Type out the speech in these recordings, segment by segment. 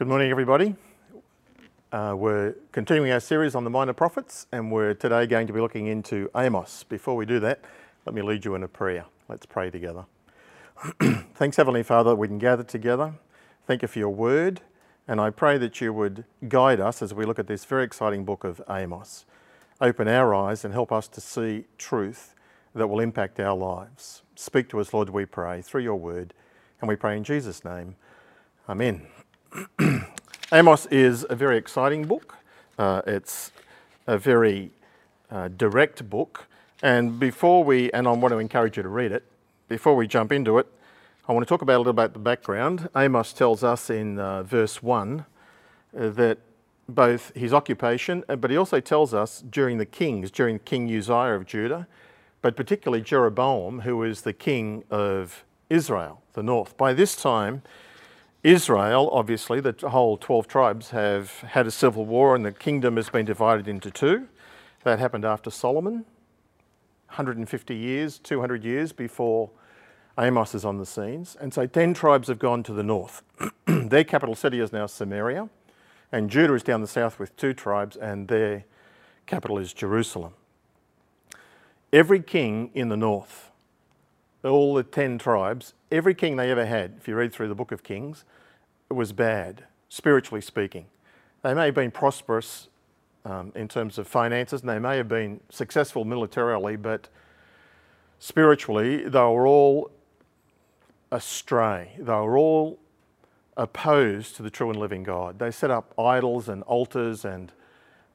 Good morning, everybody. Uh, we're continuing our series on the minor prophets, and we're today going to be looking into Amos. Before we do that, let me lead you in a prayer. Let's pray together. Thanks, Heavenly Father, that we can gather together. Thank you for your word, and I pray that you would guide us as we look at this very exciting book of Amos. Open our eyes and help us to see truth that will impact our lives. Speak to us, Lord, we pray, through your word, and we pray in Jesus' name. Amen. Amos is a very exciting book. Uh, it's a very uh, direct book. And before we, and I want to encourage you to read it, before we jump into it, I want to talk about a little bit about the background. Amos tells us in uh, verse 1 uh, that both his occupation, uh, but he also tells us during the kings, during King Uzziah of Judah, but particularly Jeroboam, who is the king of Israel, the north. By this time, Israel, obviously, the whole 12 tribes have had a civil war and the kingdom has been divided into two. That happened after Solomon, 150 years, 200 years before Amos is on the scenes. And so 10 tribes have gone to the north. their capital city is now Samaria, and Judah is down the south with two tribes, and their capital is Jerusalem. Every king in the north, all the 10 tribes, every king they ever had, if you read through the book of Kings, was bad, spiritually speaking. They may have been prosperous um, in terms of finances, and they may have been successful militarily, but spiritually, they were all astray. They were all opposed to the true and living God. They set up idols and altars, and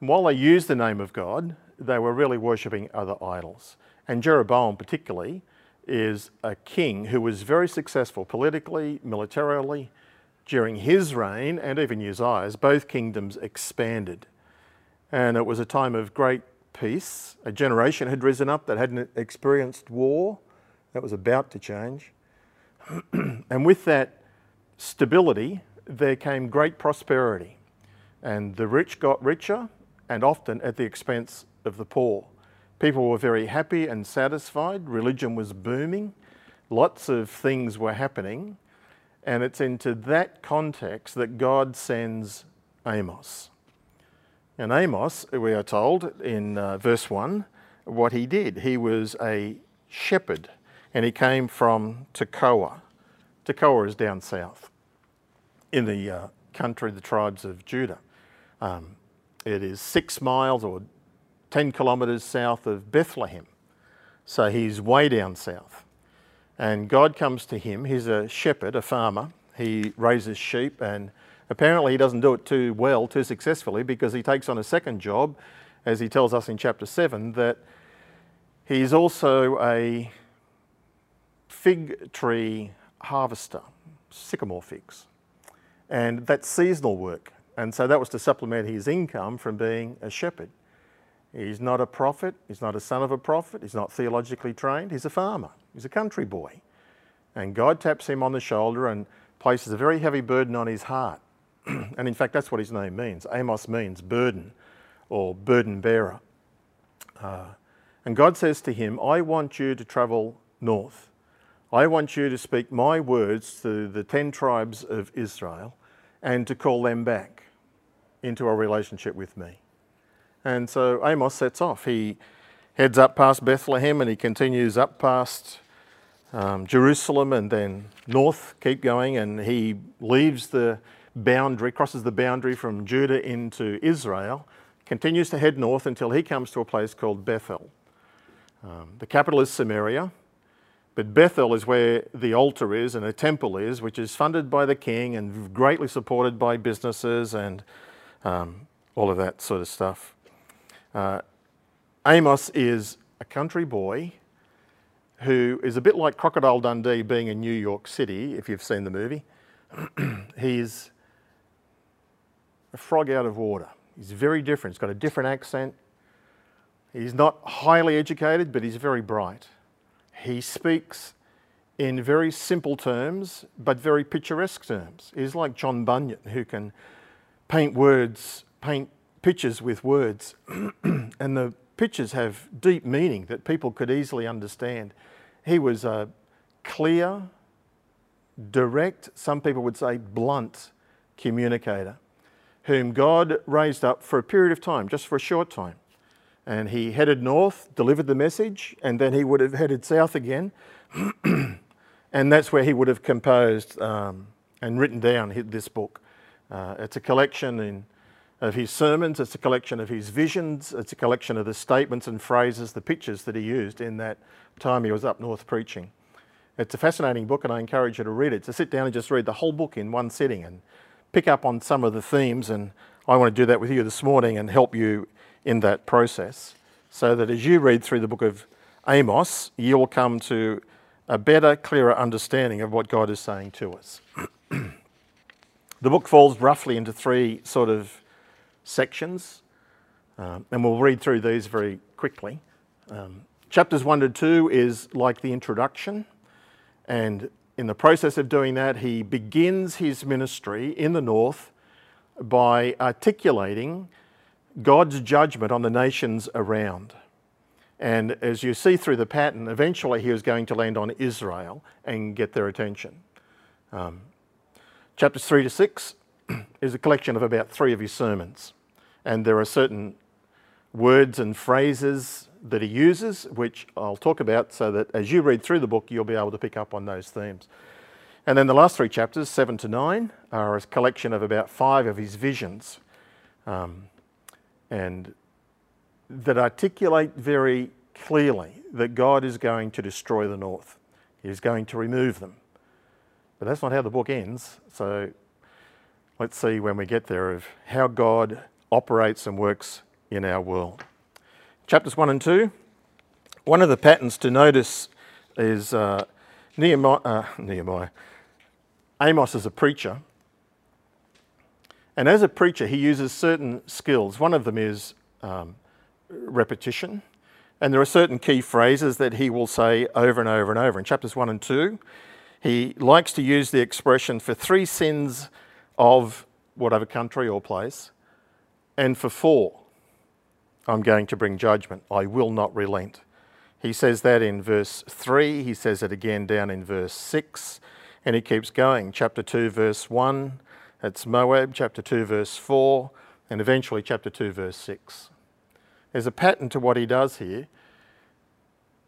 while they used the name of God, they were really worshipping other idols. And Jeroboam, particularly, is a king who was very successful politically, militarily. During his reign and even Uzziah's, both kingdoms expanded. And it was a time of great peace. A generation had risen up that hadn't experienced war. That was about to change. and with that stability, there came great prosperity. And the rich got richer, and often at the expense of the poor. People were very happy and satisfied. Religion was booming. Lots of things were happening. And it's into that context that God sends Amos. And Amos, we are told in uh, verse 1, what he did. He was a shepherd and he came from Tekoa. Tekoa is down south in the uh, country, the tribes of Judah. Um, it is six miles or 10 kilometres south of Bethlehem. So he's way down south. And God comes to him. He's a shepherd, a farmer. He raises sheep, and apparently he doesn't do it too well, too successfully, because he takes on a second job, as he tells us in chapter 7, that he's also a fig tree harvester, sycamore figs. And that's seasonal work. And so that was to supplement his income from being a shepherd. He's not a prophet. He's not a son of a prophet. He's not theologically trained. He's a farmer. He's a country boy. And God taps him on the shoulder and places a very heavy burden on his heart. and in fact, that's what his name means. Amos means burden or burden bearer. Uh, and God says to him, I want you to travel north. I want you to speak my words to the 10 tribes of Israel and to call them back into a relationship with me. And so Amos sets off. He heads up past Bethlehem and he continues up past um, Jerusalem and then north, keep going, and he leaves the boundary, crosses the boundary from Judah into Israel, continues to head north until he comes to a place called Bethel. Um, the capital is Samaria, but Bethel is where the altar is and a temple is, which is funded by the king and greatly supported by businesses and um, all of that sort of stuff. Uh, Amos is a country boy who is a bit like Crocodile Dundee being in New York City, if you've seen the movie. he's a frog out of water. He's very different. He's got a different accent. He's not highly educated, but he's very bright. He speaks in very simple terms, but very picturesque terms. He's like John Bunyan, who can paint words, paint pictures with words, and the pictures have deep meaning that people could easily understand. He was a clear, direct, some people would say blunt communicator, whom God raised up for a period of time, just for a short time. And he headed north, delivered the message, and then he would have headed south again. and that's where he would have composed um, and written down this book. Uh, it's a collection in, of his sermons, it's a collection of his visions, it's a collection of the statements and phrases, the pictures that he used in that time he was up north preaching. It's a fascinating book, and I encourage you to read it. To sit down and just read the whole book in one sitting and pick up on some of the themes. And I want to do that with you this morning and help you in that process so that as you read through the book of Amos, you'll come to a better, clearer understanding of what God is saying to us. the book falls roughly into three sort of sections, um, and we'll read through these very quickly. Um, chapters 1 to 2 is like the introduction. And in the process of doing that, he begins his ministry in the north by articulating God's judgment on the nations around. And as you see through the pattern, eventually he was going to land on Israel and get their attention. Um, chapters 3 to 6 is a collection of about three of his sermons. And there are certain words and phrases that he uses, which I'll talk about so that as you read through the book, you'll be able to pick up on those themes. And then the last three chapters, 7 to 9, are a collection of about five of his visions um, and that articulate very clearly that God is going to destroy the north. He's going to remove them. But that's not how the book ends. So let's see when we get there of how God operates and works in our world chapters 1 and 2. One of the patterns to notice is uh, Nehemiah, uh, Nehemiah. Amos is a preacher. And as a preacher, he uses certain skills. One of them is um, repetition. And there are certain key phrases that he will say over and over and over. In chapters 1 and 2, he likes to use the expression for three sins of whatever country or place, and for four. I'm going to bring judgment. I will not relent. He says that in verse 3. He says it again down in verse 6. And he keeps going. Chapter 2, verse 1, it's Moab. Chapter 2, verse 4. And eventually, chapter 2, verse 6. There's a pattern to what he does here.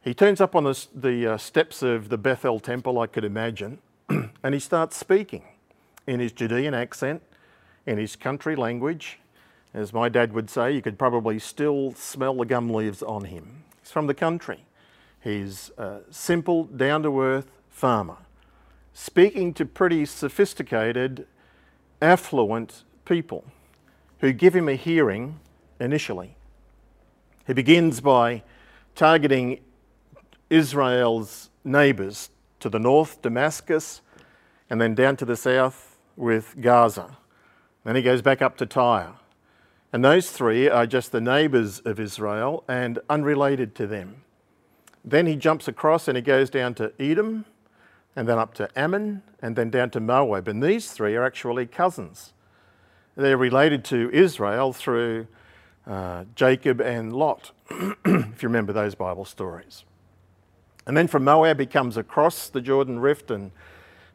He turns up on the, the uh, steps of the Bethel temple, I could imagine, and he starts speaking in his Judean accent, in his country language, as my dad would say, you could probably still smell the gum leaves on him. He's from the country. He's a simple, down to earth farmer, speaking to pretty sophisticated, affluent people who give him a hearing initially. He begins by targeting Israel's neighbours to the north, Damascus, and then down to the south with Gaza. Then he goes back up to Tyre and those three are just the neighbours of Israel and unrelated to them. Then he jumps across and he goes down to Edom, and then up to Ammon, and then down to Moab. And these three are actually cousins. They're related to Israel through uh, Jacob and Lot, if you remember those Bible stories. And then from Moab, he comes across the Jordan Rift and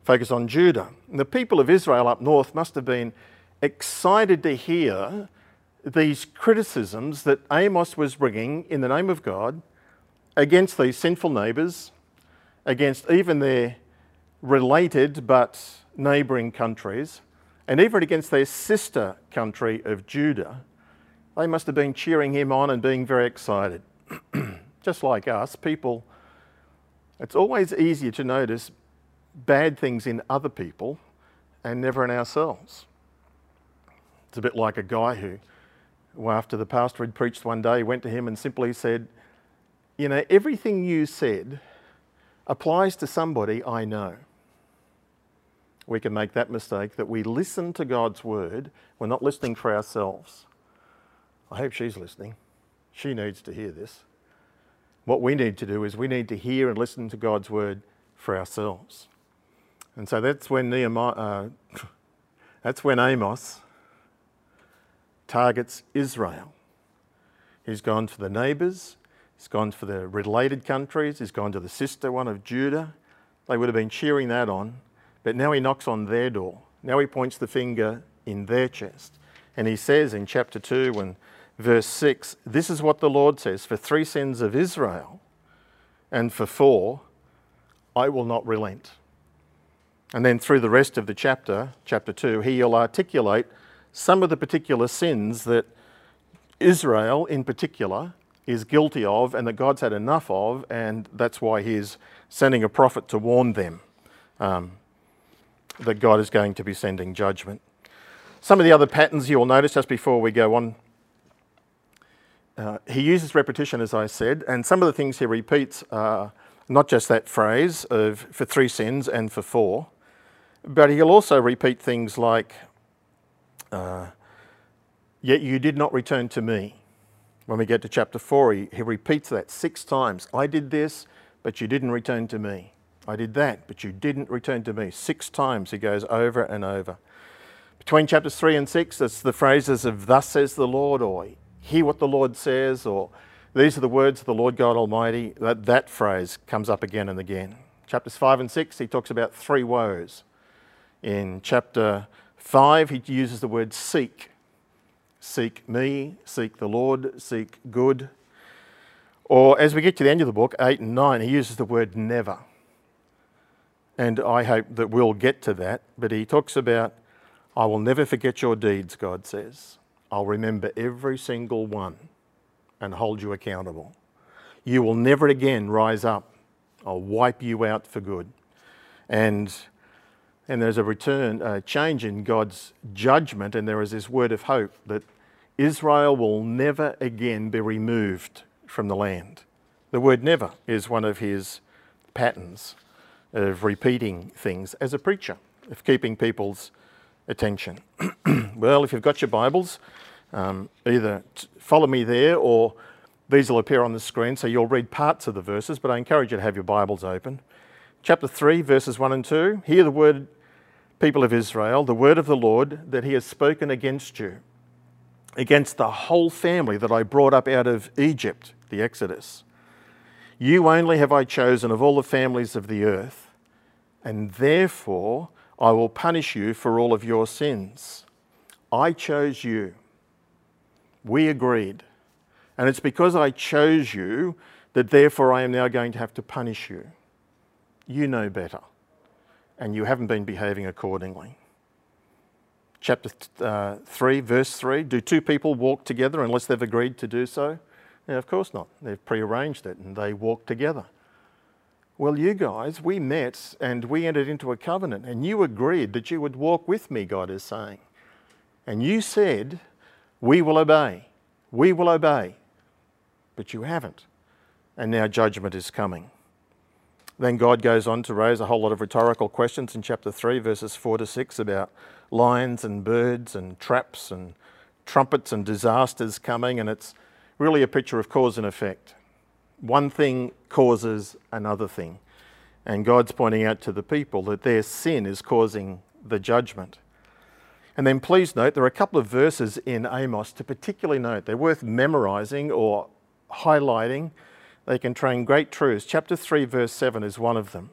focus on Judah. And the people of Israel up north must have been excited to hear these criticisms that Amos was bringing in the name of God against these sinful neighbours, against even their related but neighbouring countries, and even against their sister country of Judah, they must have been cheering him on and being very excited. Just like us, people, it's always easier to notice bad things in other people and never in ourselves. It's a bit like a guy who after the pastor had preached one day, went to him and simply said, You know, everything you said applies to somebody I know. We can make that mistake that we listen to God's word, we're not listening for ourselves. I hope she's listening. She needs to hear this. What we need to do is we need to hear and listen to God's word for ourselves. And so that's when Nehemiah, uh, that's when Amos targets Israel. He's gone for the neighbours, he's gone for the related countries, he's gone to the sister one of Judah. They would have been cheering that on, but now he knocks on their door. Now he points the finger in their chest. And he says in chapter 2 and verse 6 this is what the Lord says for three sins of Israel and for four, I will not relent. And then through the rest of the chapter, chapter 2, he'll articulate some of the particular sins that Israel in particular is guilty of and that God's had enough of, and that's why he's sending a prophet to warn them um, that God is going to be sending judgment. Some of the other patterns you'll notice just before we go on. Uh, he uses repetition, as I said, and some of the things he repeats are not just that phrase of for three sins and for four, but he'll also repeat things like, uh, Yet you did not return to me. When we get to chapter 4, he, he repeats that six times. I did this, but you didn't return to me. I did that, but you didn't return to me. Six times he goes over and over. Between chapters 3 and 6, it's the phrases of, Thus says the Lord, or Hear what the Lord says, or These are the words of the Lord God Almighty. That, that phrase comes up again and again. Chapters 5 and 6, he talks about three woes. In chapter 5, he uses the word seek seek me, seek the Lord, seek good. Or as we get to the end of the book, 8 and 9, he uses the word never. And I hope that we'll get to that. But he talks about, I will never forget your deeds, God says. I'll remember every single one and hold you accountable. You will never again rise up. I'll wipe you out for good. And and there's a return, a change in God's judgment, and there is this word of hope that Israel will never again be removed from the land. The word never is one of his patterns of repeating things as a preacher, of keeping people's attention. well, if you've got your Bibles, um, either follow me there or these will appear on the screen, so you'll read parts of the verses, but I encourage you to have your Bibles open chapter 3, verses 1 and 2. Hear the word, people of Israel, the word of the Lord that he has spoken against you, against the whole family that I brought up out of Egypt, the Exodus. You only have I chosen of all the families of the earth, and therefore I will punish you for all of your sins. I chose you. We agreed. And it's because I chose you that therefore I am now going to have to punish you you know better and you haven't been behaving accordingly. Chapter uh, 3, verse 3 Do two people walk together unless they've agreed to do so? Now, of course not. They've prearranged it and they walk together. Well, you guys, we met and we entered into a covenant, and you agreed that you would walk with me, God is saying. And you said, We will obey. We will obey. But you haven't. And now judgment is coming. Then God goes on to raise a whole lot of rhetorical questions in chapter 3, verses 4 to 6, about lions and birds and traps and trumpets and disasters coming, and it's really a picture of cause and effect. One thing causes another thing. And God's pointing out to the people that their sin is causing the judgment. And then please note, there are a couple of verses in Amos to particularly note. They're worth memorizing or highlighting they contain great truths. Chapter 3, verse 7 is one of them.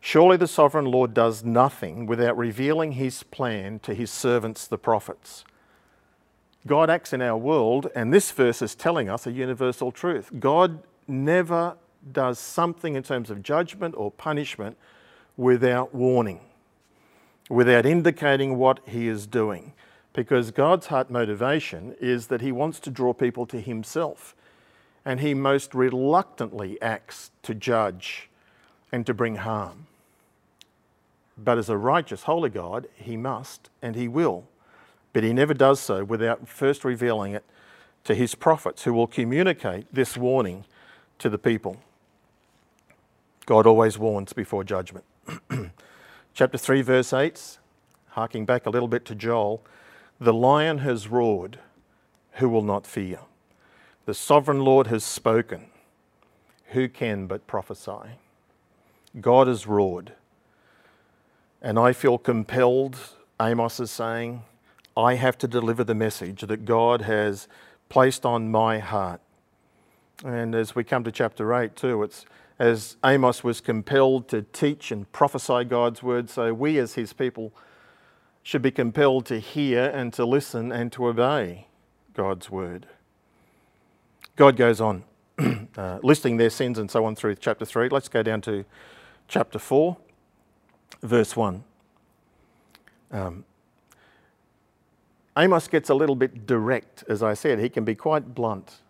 Surely the sovereign Lord does nothing without revealing his plan to his servants, the prophets. God acts in our world, and this verse is telling us a universal truth. God never does something in terms of judgment or punishment without warning, without indicating what he is doing. Because God's heart motivation is that he wants to draw people to himself and he most reluctantly acts to judge and to bring harm. But as a righteous, holy God, he must and he will. But he never does so without first revealing it to his prophets, who will communicate this warning to the people. God always warns before judgment. Chapter 3, verse 8, harking back a little bit to Joel the lion has roared, who will not fear? The sovereign Lord has spoken. Who can but prophesy? God has roared. And I feel compelled, Amos is saying, I have to deliver the message that God has placed on my heart. And as we come to chapter 8, too, it's as Amos was compelled to teach and prophesy God's word, so we as his people should be compelled to hear and to listen and to obey God's word. God goes on uh, listing their sins and so on through chapter 3. Let's go down to chapter 4, verse 1. Um, Amos gets a little bit direct, as I said. He can be quite blunt.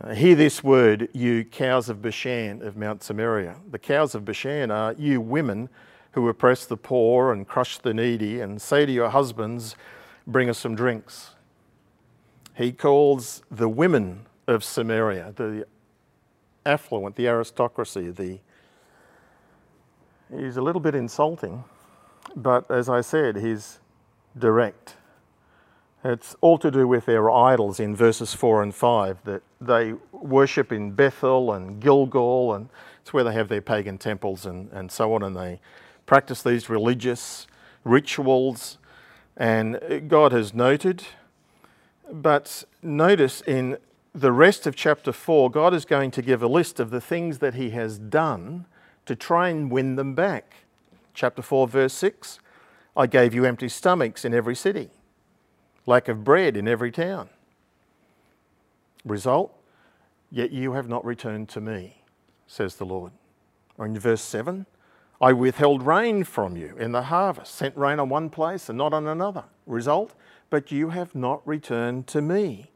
Uh, hear this word, you cows of Bashan of Mount Samaria. The cows of Bashan are you women who oppress the poor and crush the needy, and say to your husbands, Bring us some drinks. He calls the women of Samaria, the affluent, the aristocracy, the he's a little bit insulting, but as I said, he's direct. It's all to do with their idols in verses 4 and 5 that they worship in Bethel and Gilgal, and it's where they have their pagan temples and, and so on, and they practice these religious rituals. And God has noted, but notice in the rest of chapter 4, God is going to give a list of the things that He has done to try and win them back. Chapter 4, verse 6 I gave you empty stomachs in every city lack of bread in every town. Result, yet you have not returned to me, says the Lord. Or in verse 7, I withheld rain from you in the harvest, sent rain on one place and not on another. Result, but you have not returned to me.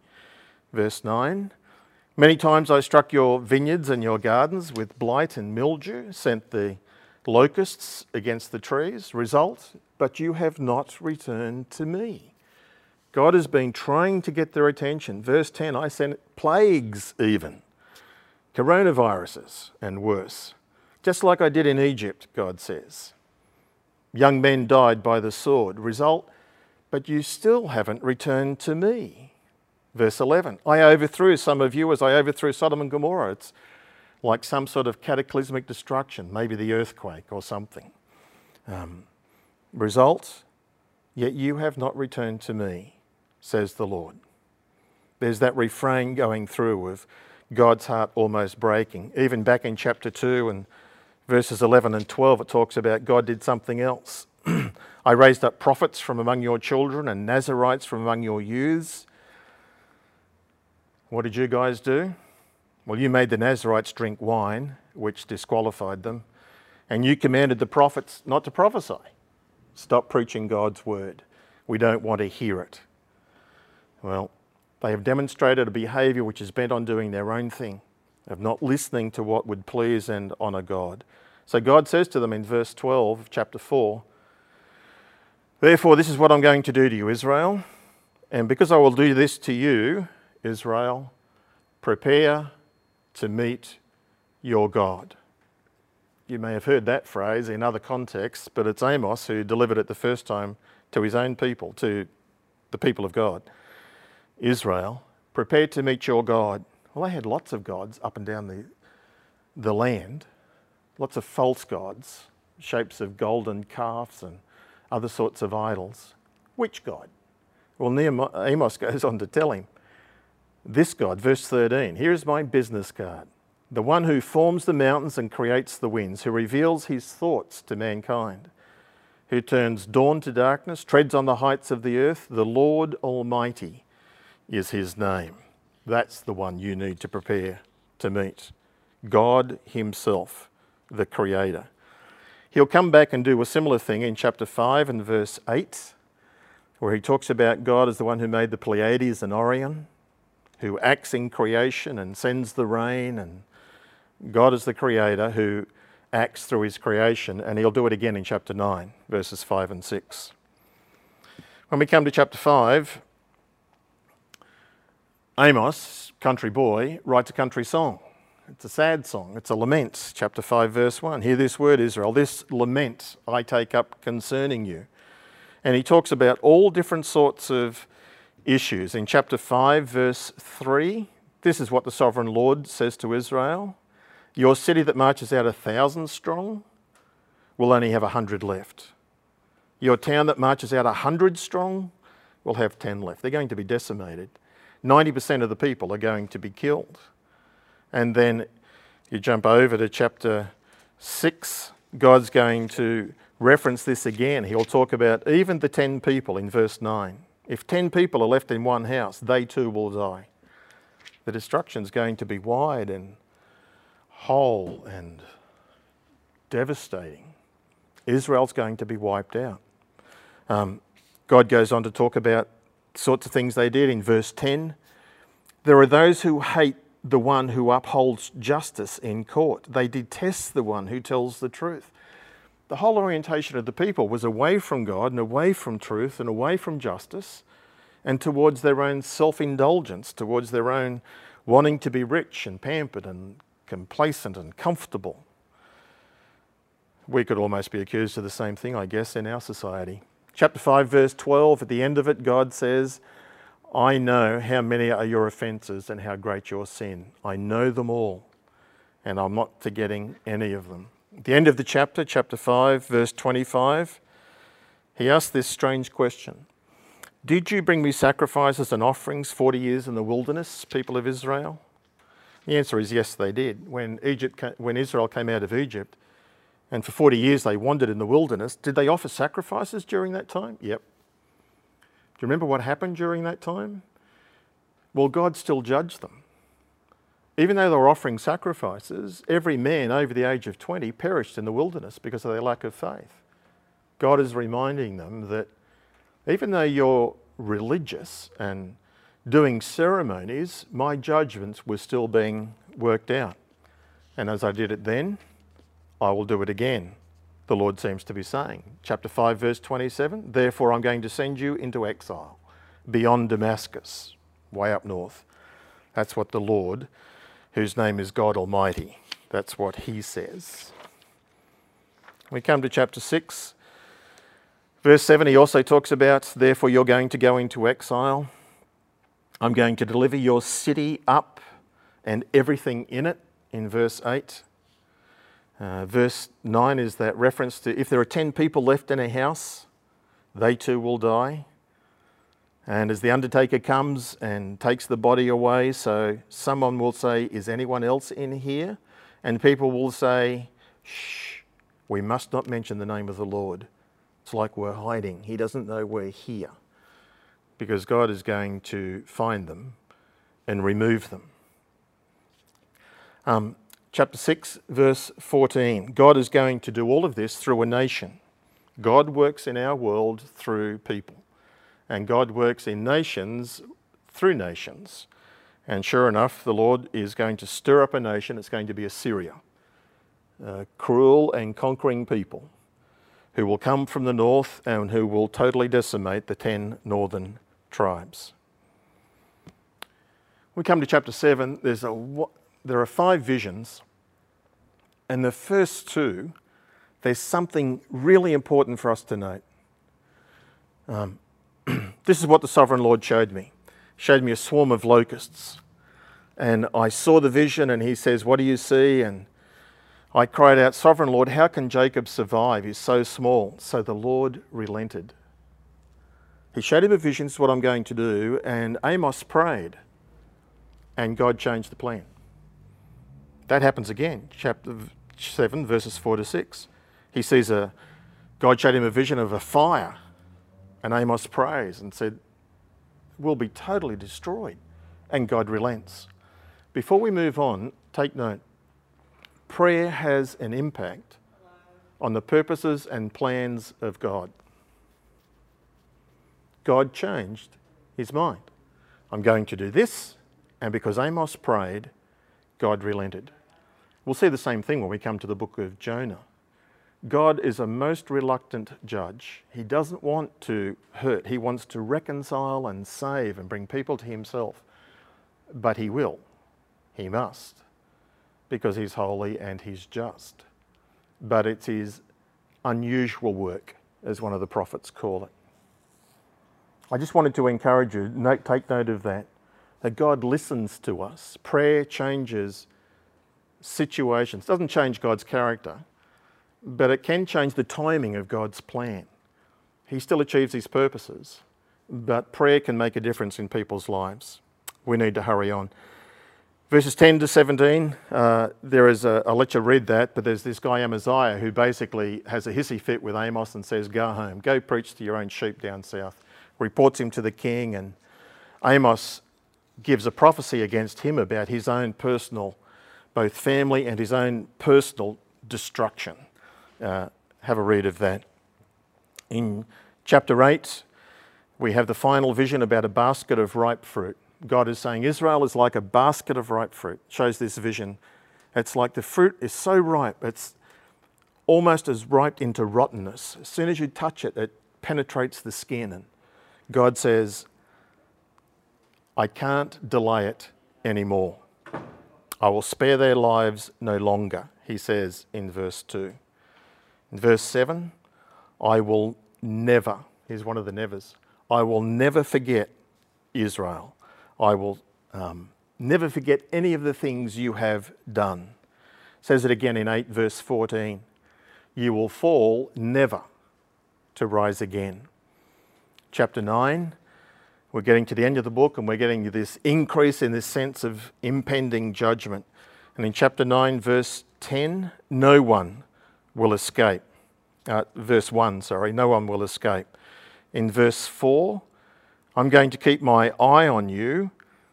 Verse 9, Many times I struck your vineyards and your gardens with blight and mildew, sent the locusts against the trees. Result, but you have not returned to me. God has been trying to get their attention. Verse 10 I sent plagues, even coronaviruses and worse, just like I did in Egypt, God says. Young men died by the sword. Result, but you still haven't returned to me. Verse 11 I overthrew some of you as I overthrew Sodom and Gomorrah. It's like some sort of cataclysmic destruction, maybe the earthquake or something. Um, result, yet you have not returned to me says the Lord. There's that refrain going through of God's heart almost breaking. Even back in chapter 2 and verses 11 and 12, it talks about God did something else. I raised up prophets from among your children and Nazarites from among your youths. What did you guys do? Well, you made the Nazarites drink wine, which disqualified them, and you commanded the prophets not to prophesy. Stop preaching God's word. We don't want to hear it. Well, they have demonstrated a behaviour which is bent on doing their own thing, of not listening to what would please and honour God. So God says to them in verse 12 of chapter 4 Therefore, this is what I'm going to do to you, Israel. And because I will do this to you, Israel, prepare to meet your God. You may have heard that phrase in other contexts, but it's Amos who delivered it the first time to his own people, to the people of God. Israel, prepare to meet your God. Well, they had lots of gods up and down the, the land, lots of false gods, shapes of golden calves and other sorts of idols. Which God? Well, Amos goes on to tell him, this God, verse 13, here is my business card. The one who forms the mountains and creates the winds, who reveals his thoughts to mankind, who turns dawn to darkness, treads on the heights of the earth, the Lord Almighty is his name. That's the one you need to prepare to meet. God Himself, the Creator. He'll come back and do a similar thing in chapter 5 and verse 8, where he talks about God as the one who made the Pleiades and Orion, who acts in creation and sends the rain, and God is the Creator who acts through His creation, and He'll do it again in chapter 9, verses 5 and 6. When we come to chapter 5, Amos, country boy, writes a country song. It's a sad song. It's a lament, chapter 5, verse 1. Hear this word, Israel. This lament I take up concerning you. And he talks about all different sorts of issues. In chapter 5, verse 3, this is what the sovereign Lord says to Israel Your city that marches out a thousand strong will only have a hundred left. Your town that marches out a hundred strong will have ten left. They're going to be decimated. 90% of the people are going to be killed. And then you jump over to chapter 6, God's going to reference this again. He'll talk about even the 10 people in verse 9. If 10 people are left in one house, they too will die. The destruction is going to be wide and whole and devastating. Israel's going to be wiped out. Um, God goes on to talk about sorts of things they did in verse 10. There are those who hate the one who upholds justice in court. They detest the one who tells the truth. The whole orientation of the people was away from God and away from truth and away from justice and towards their own self indulgence, towards their own wanting to be rich and pampered and complacent and comfortable. We could almost be accused of the same thing, I guess, in our society. Chapter 5, verse 12, at the end of it, God says, I know how many are your offences and how great your sin. I know them all, and I'm not forgetting any of them. At the end of the chapter, chapter 5, verse 25, he asks this strange question Did you bring me sacrifices and offerings 40 years in the wilderness, people of Israel? The answer is yes, they did. When, Egypt, when Israel came out of Egypt, and for 40 years they wandered in the wilderness, did they offer sacrifices during that time? Yep. Do you remember what happened during that time? Well, God still judged them. Even though they were offering sacrifices, every man over the age of 20 perished in the wilderness because of their lack of faith. God is reminding them that even though you're religious and doing ceremonies, my judgments were still being worked out. And as I did it then, I will do it again the Lord seems to be saying. Chapter 5, verse 27 Therefore, I'm going to send you into exile beyond Damascus, way up north. That's what the Lord, whose name is God Almighty, that's what he says. We come to chapter 6, verse 7. He also talks about, Therefore, you're going to go into exile. I'm going to deliver your city up and everything in it, in verse 8. Uh, verse 9 is that reference to if there are 10 people left in a house, they too will die. And as the undertaker comes and takes the body away, so someone will say, Is anyone else in here? And people will say, Shh, we must not mention the name of the Lord. It's like we're hiding. He doesn't know we're here because God is going to find them and remove them. Um, chapter 6, verse 14. God is going to do all of this through a nation. God works in our world through people, and God works in nations through nations. And sure enough, the Lord is going to stir up a nation. It's going to be Assyria, a cruel and conquering people who will come from the north and who will totally decimate the 10 northern tribes. We come to chapter 7. There's a, there are five visions and the first two, there's something really important for us to note. Um, this is what the sovereign Lord showed me. He Showed me a swarm of locusts. And I saw the vision, and he says, What do you see? And I cried out, Sovereign Lord, how can Jacob survive? He's so small. So the Lord relented. He showed him a vision, this is what I'm going to do. And Amos prayed, and God changed the plan. That happens again, chapter 7, verses 4 to 6. He sees a, God showed him a vision of a fire, and Amos prays and said, We'll be totally destroyed. And God relents. Before we move on, take note prayer has an impact on the purposes and plans of God. God changed his mind. I'm going to do this, and because Amos prayed, God relented. We'll see the same thing when we come to the book of Jonah. God is a most reluctant judge. He doesn't want to hurt, he wants to reconcile and save and bring people to himself. But he will, he must, because he's holy and he's just. But it's his unusual work, as one of the prophets call it. I just wanted to encourage you, take note of that, that God listens to us. Prayer changes situations. It doesn't change God's character, but it can change the timing of God's plan. He still achieves his purposes, but prayer can make a difference in people's lives. We need to hurry on. Verses 10 to 17, uh, there is a, let you read that, but there's this guy Amaziah who basically has a hissy fit with Amos and says, Go home, go preach to your own sheep down south. Reports him to the king, and Amos gives a prophecy against him about his own personal, both family and his own personal destruction. Uh, have a read of that. In chapter 8, we have the final vision about a basket of ripe fruit. God is saying Israel is like a basket of ripe fruit. Shows this vision. It's like the fruit is so ripe, it's almost as ripe into rottenness. As soon as you touch it, it penetrates the skin. And God says, I can't delay it anymore. I will spare their lives no longer, he says in verse 2. In verse 7, I will never, here's one of the nevers, I will never forget Israel. I will um, never forget any of the things you have done. Says it again in 8 verse 14. You will fall never to rise again. Chapter 9, we're getting to the end of the book and we're getting this increase in this sense of impending judgment. And in chapter 9, verse 10, no one will escape. Uh, verse 1, sorry, no one will escape. In verse 4, I'm going to keep my eye on you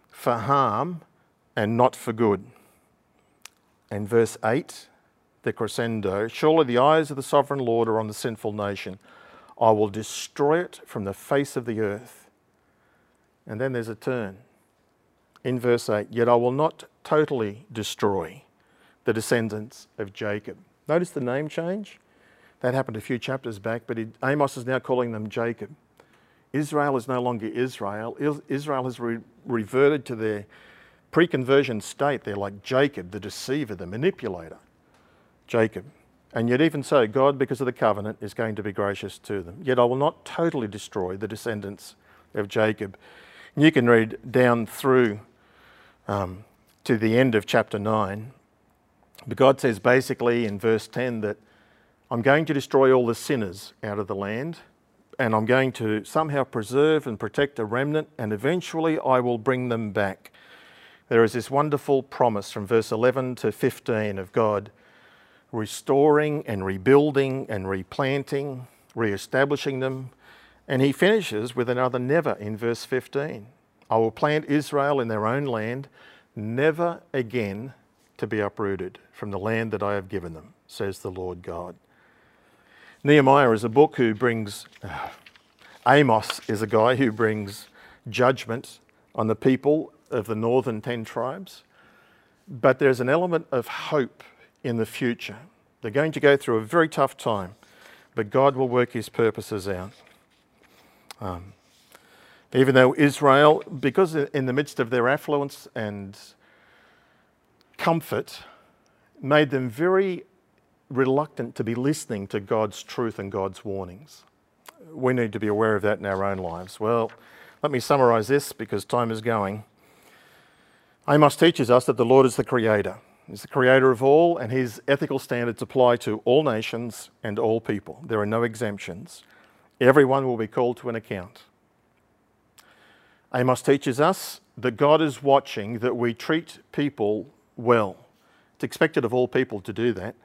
for harm and not for good. And verse 8, the crescendo Surely the eyes of the sovereign Lord are on the sinful nation. I will destroy it from the face of the earth. And then there's a turn. In verse 8, yet I will not totally destroy the descendants of Jacob. Notice the name change? That happened a few chapters back, but Amos is now calling them Jacob. Israel is no longer Israel. Israel has re- reverted to their pre conversion state. They're like Jacob, the deceiver, the manipulator. Jacob. And yet, even so, God, because of the covenant, is going to be gracious to them. Yet I will not totally destroy the descendants of Jacob. And you can read down through um, to the end of chapter 9. But God says basically in verse 10 that I'm going to destroy all the sinners out of the land, and I'm going to somehow preserve and protect a remnant, and eventually I will bring them back. There is this wonderful promise from verse 11 to 15 of God restoring and rebuilding and replanting, re establishing them. And he finishes with another never in verse 15. I will plant Israel in their own land, never again to be uprooted from the land that I have given them, says the Lord God. Nehemiah is a book who brings, uh, Amos is a guy who brings judgment on the people of the northern 10 tribes. But there's an element of hope in the future. They're going to go through a very tough time, but God will work his purposes out. Um, even though Israel, because in the midst of their affluence and comfort, made them very reluctant to be listening to God's truth and God's warnings. We need to be aware of that in our own lives. Well, let me summarize this because time is going. Amos teaches us that the Lord is the creator. He's the creator of all, and his ethical standards apply to all nations and all people. There are no exemptions. Everyone will be called to an account. Amos teaches us that God is watching that we treat people well. It's expected of all people to do that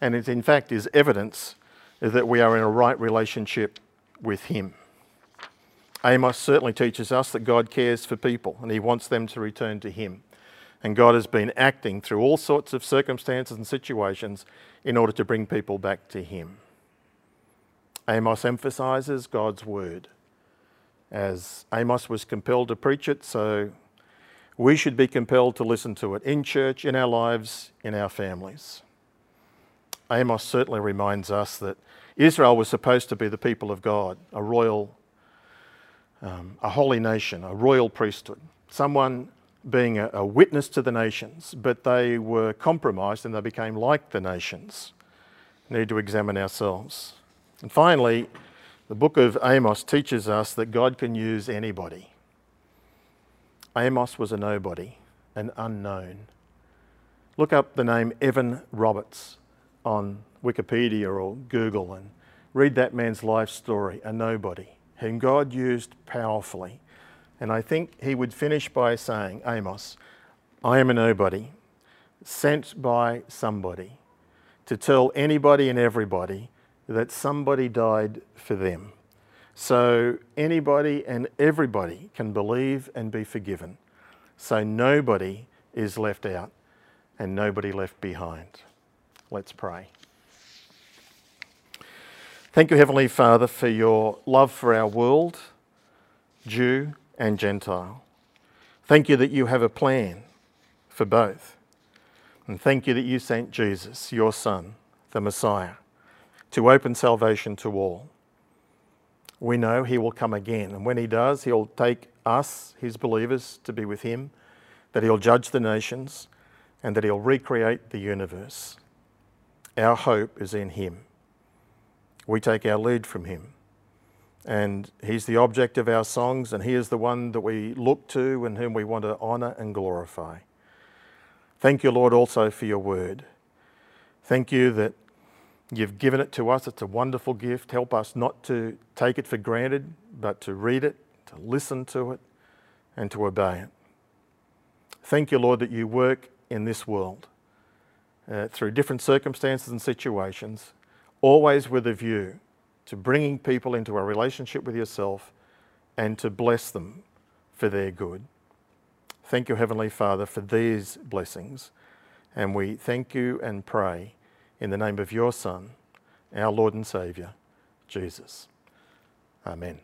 and it in fact is evidence that we are in a right relationship with Him. Amos certainly teaches us that God cares for people and He wants them to return to Him. And God has been acting through all sorts of circumstances and situations in order to bring people back to Him. Amos emphasizes God's word. As Amos was compelled to preach it, so we should be compelled to listen to it in church, in our lives, in our families. Amos certainly reminds us that Israel was supposed to be the people of God, a royal, um, a holy nation, a royal priesthood, someone being a, a witness to the nations, but they were compromised and they became like the nations. We need to examine ourselves. And finally, the book of Amos teaches us that God can use anybody. Amos was a nobody, an unknown. Look up the name Evan Roberts on Wikipedia or Google and read that man's life story, a nobody, whom God used powerfully. And I think he would finish by saying, Amos, I am a nobody, sent by somebody to tell anybody and everybody that somebody died for them. So anybody and everybody can believe and be forgiven. So nobody is left out and nobody left behind. Let's pray. Thank you, Heavenly Father, for your love for our world, Jew and Gentile. Thank you that you have a plan for both. And thank you that you sent Jesus, your Son, the Messiah, to open salvation to all. We know he will come again, and when he does, he'll take us, his believers, to be with him, that he'll judge the nations, and that he'll recreate the universe. Our hope is in him. We take our lead from him. And he's the object of our songs, and he is the one that we look to and whom we want to honour and glorify. Thank you, Lord, also for your word. Thank you that you've given it to us. It's a wonderful gift. Help us not to take it for granted, but to read it, to listen to it, and to obey it. Thank you, Lord, that you work in this world uh, through different circumstances and situations, always with a view to bringing people into a relationship with yourself and to bless them for their good. Thank you, Heavenly Father, for these blessings. And we thank you and pray in the name of your Son, our Lord and Saviour, Jesus. Amen.